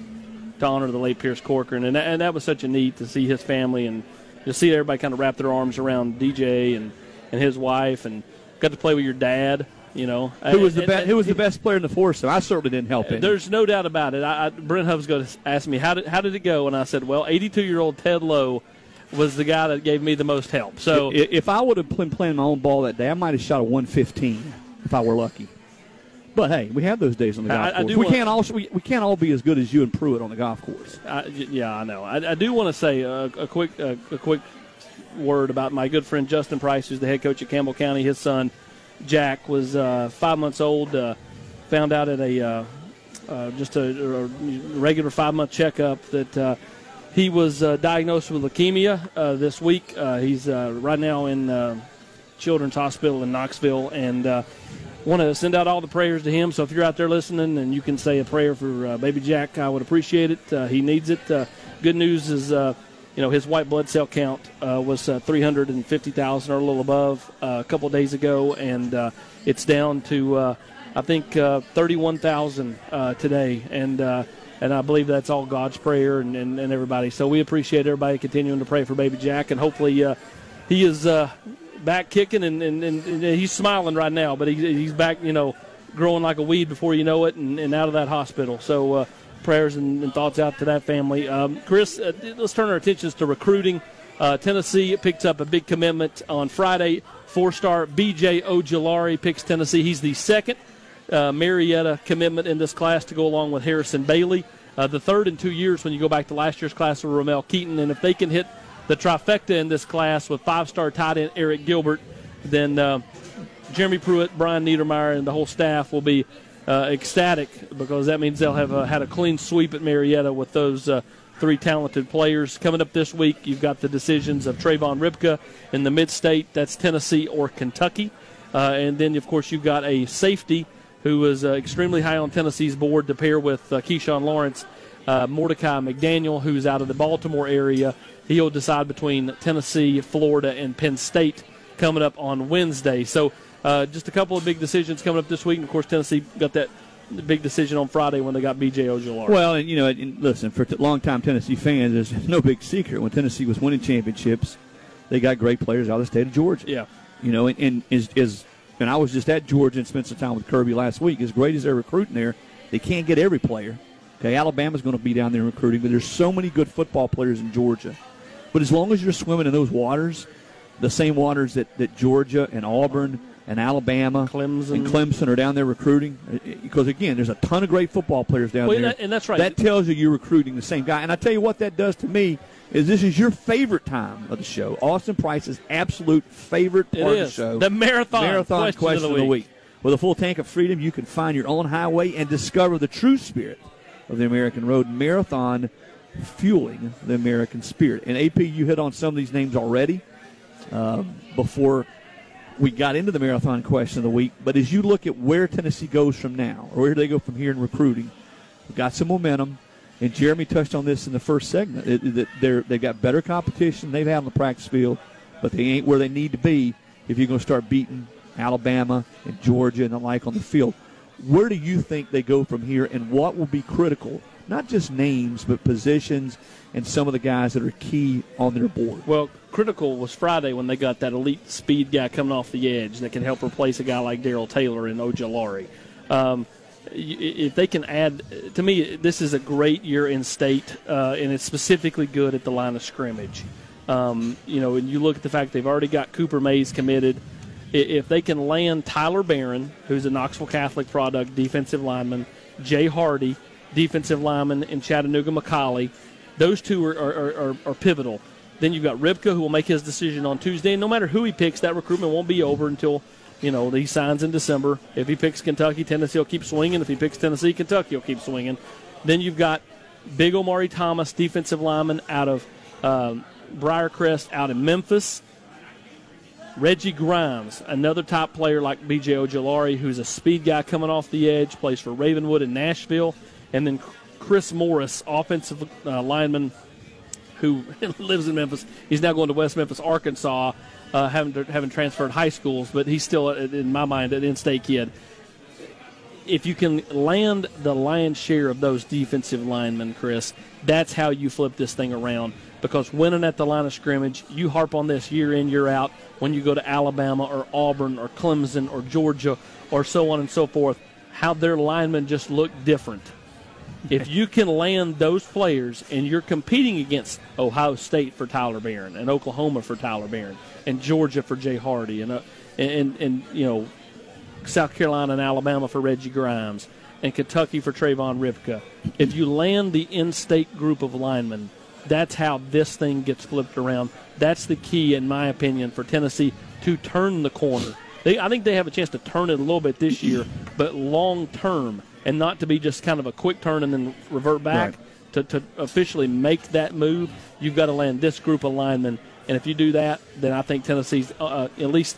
to honor the late Pierce Corcoran, and that, and that was such a neat to see his family and to see everybody kind of wrap their arms around DJ and, and his wife, and got to play with your dad. You know, who was the best? Who was the best player in the foursome? I certainly didn't help it. There's no doubt about it. I, I, Brent Hubbs going to ask me how did how did it go, and I said, well, 82 year old Ted Lowe was the guy that gave me the most help. So if, if I would have been playing my own ball that day, I might have shot a 115 if I were lucky. But hey, we have those days on the golf I- I course. do we can't also we, we can't all be as good as you and Pruitt on the golf course. I, yeah, I know. I, I do want to say a, a quick a, a quick word about my good friend Justin Price, who's the head coach at Campbell County. His son Jack was uh, five months old. Uh, found out at a uh, uh, just a, a regular five month checkup that uh, he was uh, diagnosed with leukemia uh, this week. Uh, he's uh, right now in uh, Children's Hospital in Knoxville, and uh, want to send out all the prayers to him. So if you're out there listening and you can say a prayer for uh, baby Jack, I would appreciate it. Uh, he needs it. Uh, good news is, uh, you know, his white blood cell count uh, was uh, 350,000 or a little above a couple days ago, and it's down to I think uh, 31,000 uh, today, and. And I believe that's all God's prayer and, and, and everybody. So we appreciate everybody continuing to pray for baby Jack, and hopefully he is back kicking and, and, and, and he's smiling right now, but he, he's back, you know, growing like a weed before you know it and, and out of that hospital. So uh, prayers and, and thoughts out to that family. Um, Chris, uh, let's turn our attentions to recruiting. Uh, Tennessee picked up a big commitment on Friday. Four star BJ Ojulari picks Tennessee. He's the second uh, Marietta commitment in this class to go along with Harrison Bailey. Uh, the third in two years when you go back to last year's class of Ramel Keyton. And if they can hit the trifecta in this class with five star tight end Arik Gilbert, then uh, Jeremy Pruitt, Brian Niedermeyer, and the whole staff will be uh, ecstatic because that means they'll have uh, had a clean sweep at Marietta with those uh, three talented players. Coming up this week, you've got the decisions of Trayvon Ripka in the mid state. That's Tennessee or Kentucky. Uh, and then, of course, you've got a safety who is uh, extremely high on Tennessee's board to pair with Keyshawn Lawrence. Mordecai McDaniel, who's out of the Baltimore area, he'll decide between Tennessee, Florida, and Penn State coming up on Wednesday. So, uh, just a couple of big decisions coming up this week. And of course, Tennessee got that big decision on Friday when they got B.J. Ojulari. Well, and you know, and listen for t- longtime Tennessee fans, there's no big secret when Tennessee was winning championships, they got great players out of the state of Georgia. Yeah. You know, and, and is is and I was just at Georgia and spent some time with Kirby last week. As great as they're recruiting there, they can't get every player. Okay, Alabama's going to be down there recruiting, but there's so many good football players in Georgia. But as long as you're swimming in those waters, the same waters that, that Georgia and Auburn and Alabama Clemson. and Clemson are down there recruiting, eh, eh, because again, there's a ton of great football players down Well, there. and that- and that's right. That tells you you're recruiting the same guy. And I tell you what that does to me is this is your favorite time of the show. Austin Price's absolute favorite part of the show. The marathon marathon question of the week. With a full tank of freedom, you can find your own highway and discover the true spirit of the American road. Marathon fueling the American spirit. And AP, you hit on some of these names already um, before we got into the marathon question of the week. But as you look at where Tennessee goes from now, or where they go from here in recruiting, we've got some momentum. And Jeremy touched on this in the first segment. That they're they've got better competition they've had on the practice field, but they ain't where they need to be if you're going to start beating Alabama and Georgia and the like on the field. Where do you think they go from here, and what will be critical? Not just names, but positions and some of the guys that are key on their board. Well, critical was Friday when they got that elite speed guy coming off the edge that can help replace a guy like Darrell Taylor and Ojulari. Um, if they can add, to me, this is a great year in state, uh, and it's specifically good at the line of scrimmage. Um, you know, and you look at the fact they've already got Cooper Mays committed. If they can land Tyler Baron, who's a Knoxville Catholic product, defensive lineman, Jay Hardy, defensive lineman, in Chattanooga McCallie, those two are, are, are, are pivotal. Then you've got Ripka, who will make his decision on Tuesday. And no matter who he picks, that recruitment won't be over until you know he signs in December. If he picks Kentucky, Tennessee will keep swinging. If he picks Tennessee, Kentucky will keep swinging. Then you've got Big Omari Thomas, defensive lineman out of um, Briarcrest, out in Memphis. Reggie Grimes, another top player like B.J. Ojulari, who's a speed guy coming off the edge, plays for Ravenwood in Nashville, and then Chris Morris, offensive uh, lineman who lives in Memphis. He's now going to West Memphis, Arkansas, uh, having having transferred high schools, but he's still, uh, in my mind, an in-state kid. If you can land the lion's share of those defensive linemen, Chris, that's how you flip this thing around. Because winning at the line of scrimmage, you harp on this year in, year out. When you go to Alabama or Auburn or Clemson or Georgia or so on and so forth, how their linemen just look different if you can land those players and you're competing against Ohio State for Tyler Baron and Oklahoma for Tyler Baron and Georgia for Jay Hardy and, uh, and, and, you know, South Carolina and Alabama for Reggie Grimes and Kentucky for Trayvon Ripka, if you land the in state group of linemen, that's how this thing gets flipped around. That's the key, in my opinion, for Tennessee to turn the corner. They, I think they have a chance to turn it a little bit this year, but long term, and not to be just kind of a quick turn and then revert back. Right. To, to officially make that move, you've got to land this group of linemen. And if you do that, then I think Tennessee's uh, uh, at least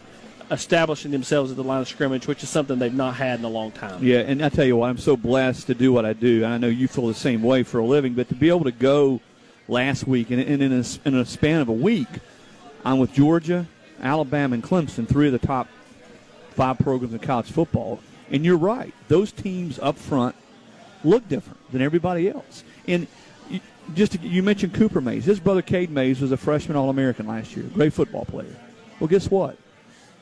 establishing themselves at the line of scrimmage, which is something they've not had in a long time. Yeah, and I tell you what, I'm so blessed to do what I do. I know you feel the same way for a living, but to be able to go last week and, and in, a, in a span of a week, I'm with Georgia, Alabama, and Clemson, three of the top five programs in college football. And you're right; those teams up front look different than everybody else. And just to, you mentioned Cooper Mays. His brother Cade Mays was a freshman All-American last year, great football player. Well, guess what?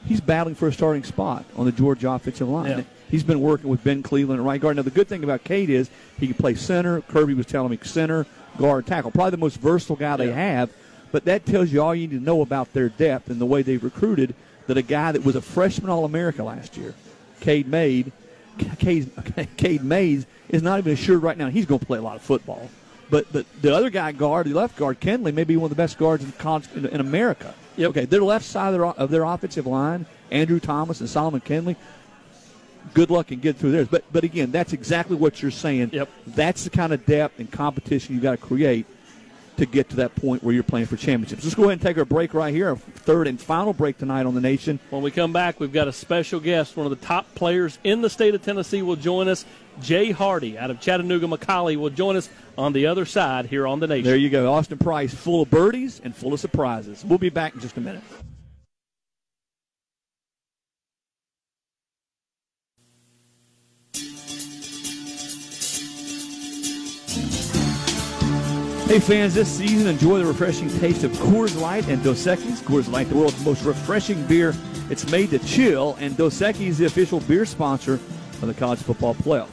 He's battling for a starting spot on the Georgia offensive line. Yeah. He's been working with Ben Cleveland and right guard. Now, the good thing about Cade is he can play center. Kirby was telling me center, guard, tackle. Probably the most versatile guy they have. But that tells you all you need to know about their depth and the way they've recruited. That a guy that was a freshman All America last year, Cade Mays, Cade, Cade Mays is not even assured right now he's going to play a lot of football. But but the other guy guard, the left guard, Kindley, may be one of the best guards in in, in America. Yep. Okay, their left side of their, of their offensive line, Andrew Thomas and Solomon Kindley. Good luck and get through theirs. But but again, that's exactly what you're saying. Yep. That's the kind of depth and competition you've got to create to get to that point where you're playing for championships. Let's go ahead and take our break right here, our third and final break tonight on the nation. When we come back, we've got a special guest. One of the top players in the state of Tennessee will join us. Jay Hardy out of Chattanooga, McCallie will join us on the other side here on the Nation. There you go. Austin Price, full of birdies and full of surprises. We'll be back in just a minute. Hey fans, this season enjoy the refreshing taste of Coors Light and Dos Equis. Coors Light, the world's most refreshing beer. It's made to chill, and Dos Equis is the official beer sponsor of the college football playoff.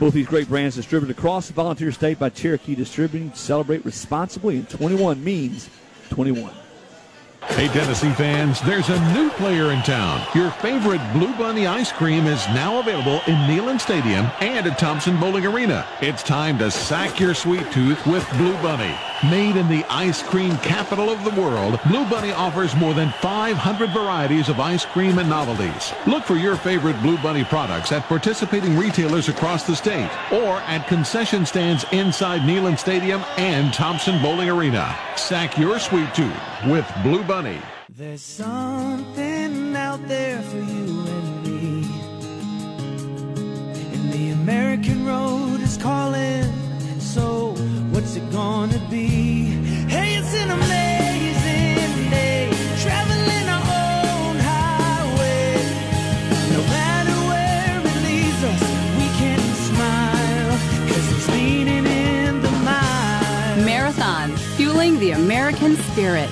Both these great brands distributed across the volunteer state by Cherokee Distributing. Celebrate responsibly, and 21 means 21. Hey, Tennessee fans, there's a new player in town. Your favorite Blue Bunny ice cream is now available in Neyland Stadium and at Thompson Bowling Arena. It's time to sack your sweet tooth with Blue Bunny. Made in the ice cream capital of the world, Blue Bunny offers more than 500 varieties of ice cream and novelties. Look for your favorite Blue Bunny products at participating retailers across the state or at concession stands inside Neyland Stadium and Thompson Bowling Arena. Sack your sweet tooth with Blue Bunny. There's something out there for you and me. And the American road is calling. So what's it gonna be? Hey, it's an amazing day. Traveling our own highway. No matter where it leads us, we can smile. Cause it's leaning in the mile. Marathon, fueling the American spirit.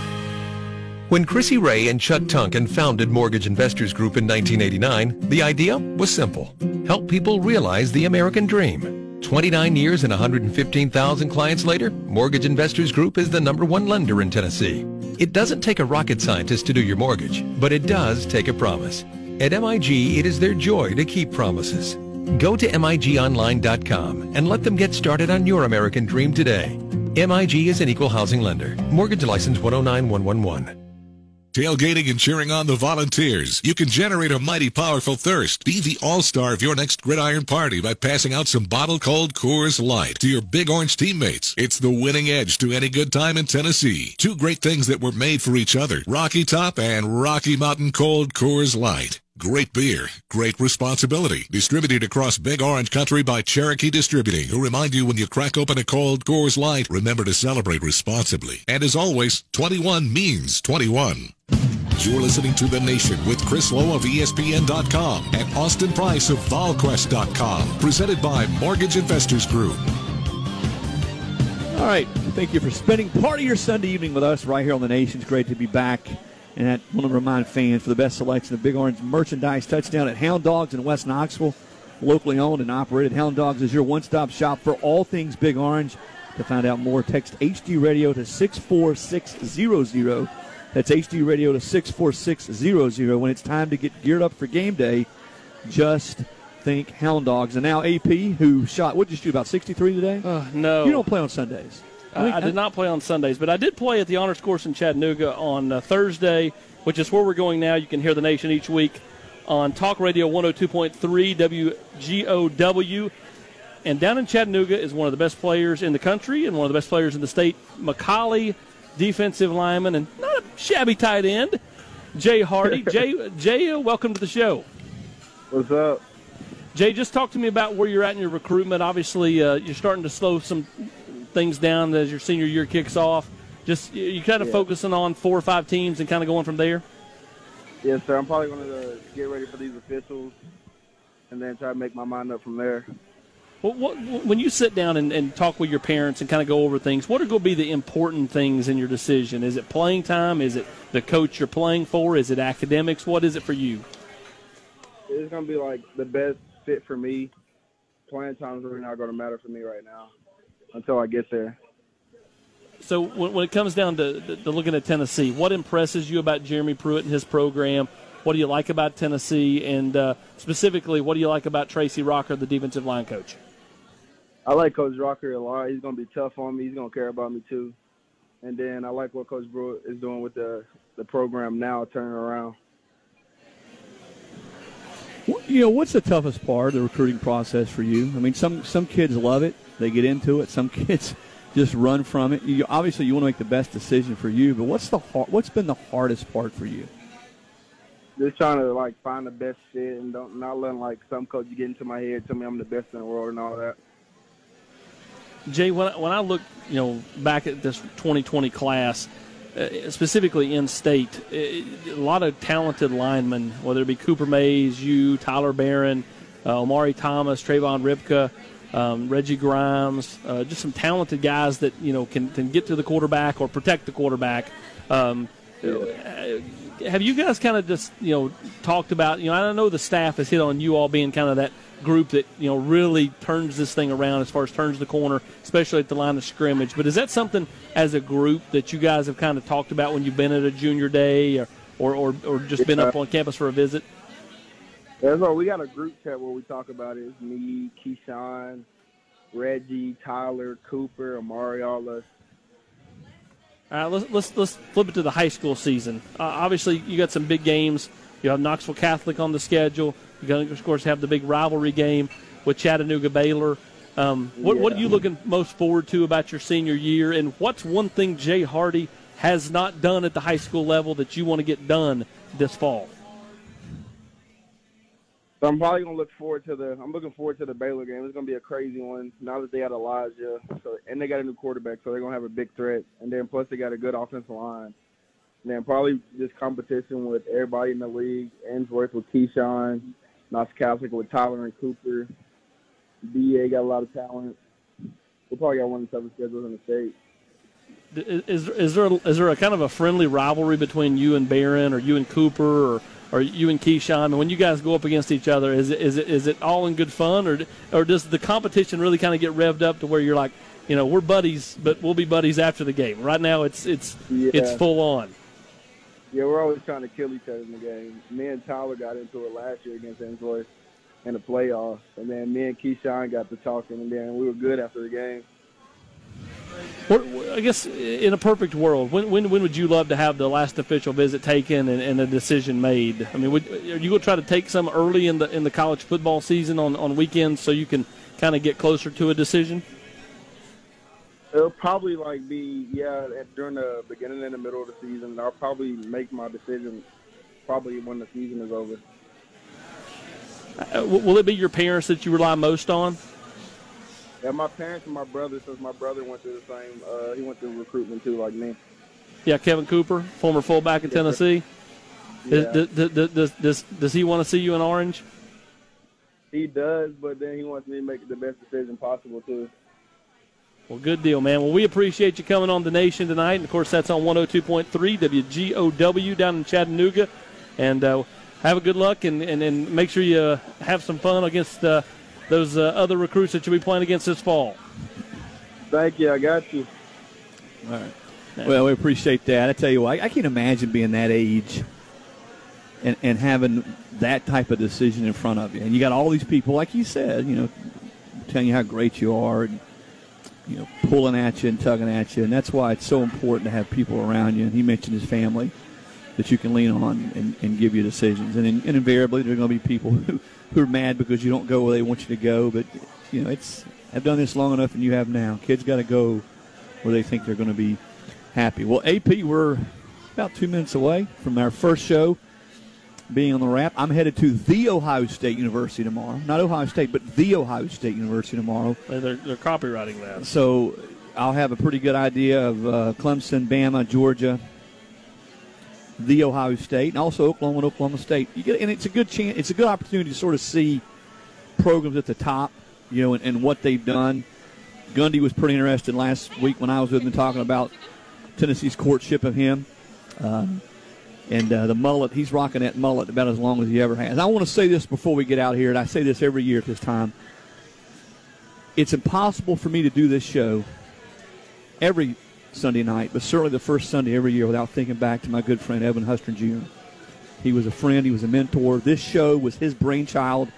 When Chrissy Ray and Chuck Tunkin founded Mortgage Investors Group in 1989, the idea was simple. Help people realize the American dream. 29 years and 115,000 clients later, Mortgage Investors Group is the number one lender in Tennessee. It doesn't take a rocket scientist to do your mortgage, but it does take a promise. At MIG, it is their joy to keep promises. Go to MIGOnline.com and let them get started on your American dream today. MIG is an equal housing lender. Mortgage license 109111. Tailgating and cheering on the volunteers. You can generate a mighty powerful thirst. Be the all-star of your next gridiron party by passing out some bottle cold Coors Light to your Big Orange teammates. It's the winning edge to any good time in Tennessee. Two great things that were made for each other. Rocky Top and Rocky Mountain Cold Coors Light. Great beer, great responsibility. Distributed across Big Orange Country by Cherokee Distributing, who remind you when you crack open a cold Coors Light, remember to celebrate responsibly. And as always, 21 means 21. You're listening to The Nation with Chris Low of ESPN.com and Austin Price of VolQuest.com. Presented by Mortgage Investors Group. All right. Thank you for spending part of your Sunday evening with us right here on the Nation. It's great to be back. And I want to remind fans for the best selection of Big Orange merchandise touchdown at Hound Dogs in West Knoxville. locally owned and operated. Hound Dogs is your one-stop shop for all things Big Orange. To find out more, text HD Radio to 64600. That's HD Radio to 64600. When it's time to get geared up for game day, just think Hound Dogs. And now AP, who shot, what did you shoot, about 63 today? Uh, no. You don't play on Sundays. I, I, did not play on Sundays, but I did play at the Honors Course in Chattanooga on uh, Thursday, which is where we're going now. You can hear the nation each week on Talk Radio 102.3 WGOW. And down in Chattanooga is one of the best players in the country and one of the best players in the state, McCallie, defensive lineman, and not a shabby tight end, Jay Hardy. Jay, Jay, uh, welcome to the show. What's up? Jay, just talk to me about where you're at in your recruitment. Obviously, uh, you're starting to slow some things down as your senior year kicks off. Just you kind of Yeah. focusing on four or five teams and kind of going from there. Yes, sir. I'm probably going to uh, get ready for these officials and then try to make my mind up from there. What, what, when you sit down and, and talk with your parents and kind of go over things, what are going to be the important things in your decision? Is it playing time? Is it the coach you're playing for? Is it academics? What is it for you? It's going to be like the best fit for me. Playing time's really not going to matter for me right now until I get there. So when, when it comes down to, to, to looking at Tennessee, what impresses you about Jeremy Pruitt and his program? What do you like about Tennessee? And uh, specifically, what do you like about Tracy Rocker, the defensive line coach? I like Coach Rocker a lot. He's going to be tough on me. He's going to care about me too. And then I like what Coach Brewer is doing with the the program now, turning around. You know, what's the toughest part of the recruiting process for you? I mean, some some kids love it; they get into it. Some kids just run from it. You, obviously, you want to make the best decision for you. But what's the har- what's been the hardest part for you? Just trying to like find the best fit and don't not letting like some coach get into my head, tell me I'm the best in the world and all that. Jay, when I, when I look, you know, back at this 2020 class, uh, specifically in state, uh, a lot of talented linemen, whether it be Cooper Mays, you, Tyler Baron, uh, Omari Thomas, Trayvon Ripka, um, Reggie Grimes, uh, just some talented guys that you know can, can get to the quarterback or protect the quarterback. Um, uh, have you guys kind of just you know talked about you know I know the staff has hit on you all being kind of that group that you know really turns this thing around as far as turns the corner, especially at the line of scrimmage. But is that something as a group that you guys have kind of talked about when you've been at a junior day or or, or, or just been up on campus for a visit? That's all. We got a group chat where we talk about it. It's me, Keyshawn, Reggie, Tyler, Cooper, Omari, all us. All right, let's, let's let's flip it to the high school season. Uh, obviously, you got some big games. You have Knoxville Catholic on the schedule. You're going to, of course, have the big rivalry game with Chattanooga Baylor. Um, what, what are you looking most forward to about your senior year? And what's one thing Jay Hardy has not done at the high school level that you want to get done this fall? So I'm probably gonna look forward to the. I'm looking forward to the Baylor game. It's gonna be a crazy one. Now that they had Elijah, so and they got a new quarterback, so they're gonna have a big threat. And then plus they got a good offensive line. And then probably just competition with everybody in the league. Ainsworth with Keyshawn, Catholic with Tyler and Cooper. BA got a lot of talent. We probably got one of the toughest schedules in the state. Is, is there is there a kind of a friendly rivalry between you and Baron, or you and Cooper, or or you and Keyshawn? And when you guys go up against each other, is it is it is it all in good fun, or or does the competition really kind of get revved up to where you're like, you know, we're buddies, but we'll be buddies after the game. Right now, it's it's it's full on. Yeah, we're always trying to kill each other in the game. Me and Tyler got into it last year against Ainsworth in the playoffs, and then me and Keyshawn got to talking, and then we were good after the game. What, I guess in a perfect world, when, when when would you love to have the last official visit taken and, and a decision made? I mean, would, are you going to try to take some early in the in the college football season on, on weekends so you can kind of get closer to a decision? It'll probably like be yeah at- during the beginning and the middle of the season. I'll probably make my decision probably when the season is over. Uh, will it be your parents that you rely most on? Yeah, my parents and my brother, since my brother went through the same, uh, he went through recruitment too, like me. Yeah, Kevin Cooper, former fullback in Tennessee. Yeah. Does, does, does, does, does he want to see you in Orange? He does, but then he wants me to make the best decision possible too. Well, good deal, man. Well, we appreciate you coming on the nation tonight. And, of course, that's on 102.3 WGOW down in Chattanooga. And uh, have a good luck and, and, and make sure you have some fun against uh, those uh, other recruits that you'll be playing against this fall. Thank you. I got you. All right. Well, we appreciate that. I tell you what, I, I can't imagine being that age and, and having that type of decision in front of you. And you got all these people, like you said, you know, telling you how great you are and, you know, pulling at you and tugging at you. And that's why it's so important to have people around you. And he mentioned his family that you can lean on and, and give you decisions. And, in, and invariably, there are going to be people who, who are mad because you don't go where they want you to go. But, you know, it's I've done this long enough and you have now. Kids got to go where they think they're going to be happy. Well, AP, we're about two minutes away from our first show being on the wrap. I'm headed to the Ohio State University tomorrow. Not Ohio State, but the Ohio State University tomorrow. They're, they're copywriting that. So I'll have a pretty good idea of uh, Clemson, Bama, Georgia, the Ohio State, and also Oklahoma and Oklahoma State. You get, and it's a good chance. It's a good opportunity to sort of see programs at the top, you know, and, and what they've done. Gundy was pretty interested last week when I was with him talking about Tennessee's courtship of him. Um, and uh, the mullet, he's rocking that mullet about as long as he ever has. I want to say this before we get out here, and I say this every year at this time. It's impossible for me to do this show every Sunday night, but certainly the first Sunday every year without thinking back to my good friend Edwin Huston Jr. He was a friend, he was a mentor. This show was his brainchild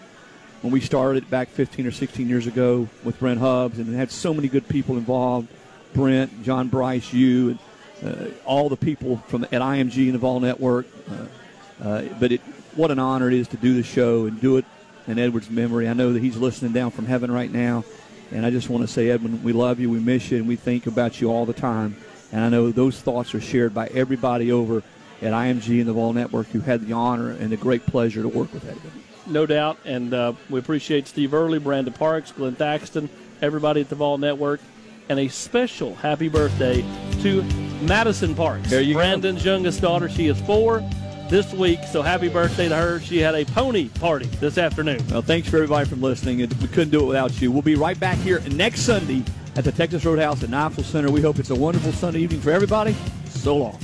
when we started it back 15 or 16 years ago with Brent Hubbs, and had so many good people involved Brent, John Bryce, you, and uh, all the people from at IMG and the Vol Network. Uh, uh, but it, what an honor it is to do the show and do it in Edwin's memory. I know that he's listening down from heaven right now, and I just want to say, Edwin, we love you, we miss you, and we think about you all the time. And I know those thoughts are shared by everybody over at IMG and the Vol Network who had the honor and the great pleasure to work with Edwin. No doubt, and uh, we appreciate Steve Early, Brandon Parks, Glenn Thaxton, everybody at the Vol Network and a special happy birthday to Madison Parks. There you Brandon's go. youngest daughter. She is four this week, so happy birthday to her. She had a pony party this afternoon. Well, thanks for everybody for listening. We couldn't do it without you. We'll be right back here next Sunday at the Texas Roadhouse at Knoxville Center. We hope it's a wonderful Sunday evening for everybody. So long.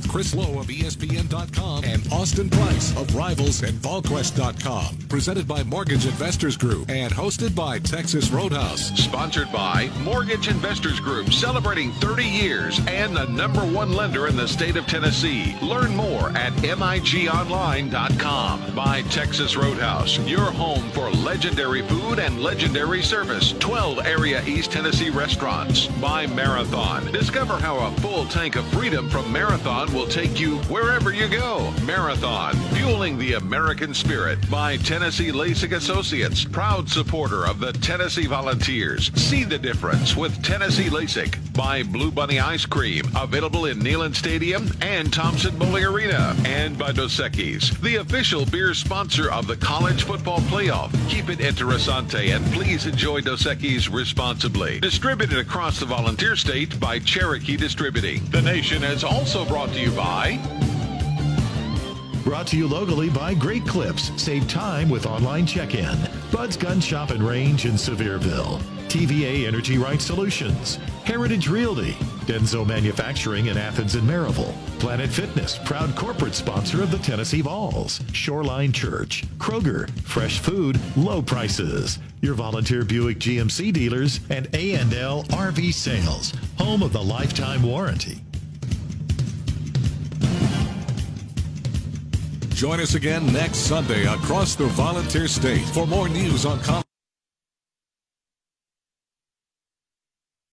With Chris Low of ESPN.com and Austin Price of Rivals and VolQuest.com. Presented by Mortgage Investors Group and hosted by Texas Roadhouse. Sponsored by Mortgage Investors Group, celebrating 30 years and the number one lender in the state of Tennessee. Learn more at MIGOnline.com. By Texas Roadhouse, your home for legendary food and legendary service. 12 area East Tennessee restaurants. By Marathon. Discover how a full tank of freedom from Marathon will take you wherever you go. Marathon, fueling the American spirit. By Tennessee LASIK Associates, proud supporter of the Tennessee Volunteers. See the difference with Tennessee LASIK. By Blue Bunny Ice Cream, available in Neyland Stadium and Thompson Bowling Arena. And by Dos Equis, the official beer sponsor of the College Football Playoff. Keep it interessante and please enjoy Dos Equis responsibly. Distributed across the volunteer state by Cherokee Distributing. The Nation is also brought to you by Brought to you locally by Great Clips. Save time with online check-in. Bud's Gun Shop and Range in Sevierville. TVA Energy Right Solutions. Heritage Realty. Denso Manufacturing in Athens and Maryville. Planet Fitness, proud corporate sponsor of the Tennessee Vols. Shoreline Church. Kroger. Fresh food, low prices. Your volunteer Buick GMC dealers and A&L RV Sales. Home of the lifetime warranty. Join us again next Sunday across the Volunteer State for more news on.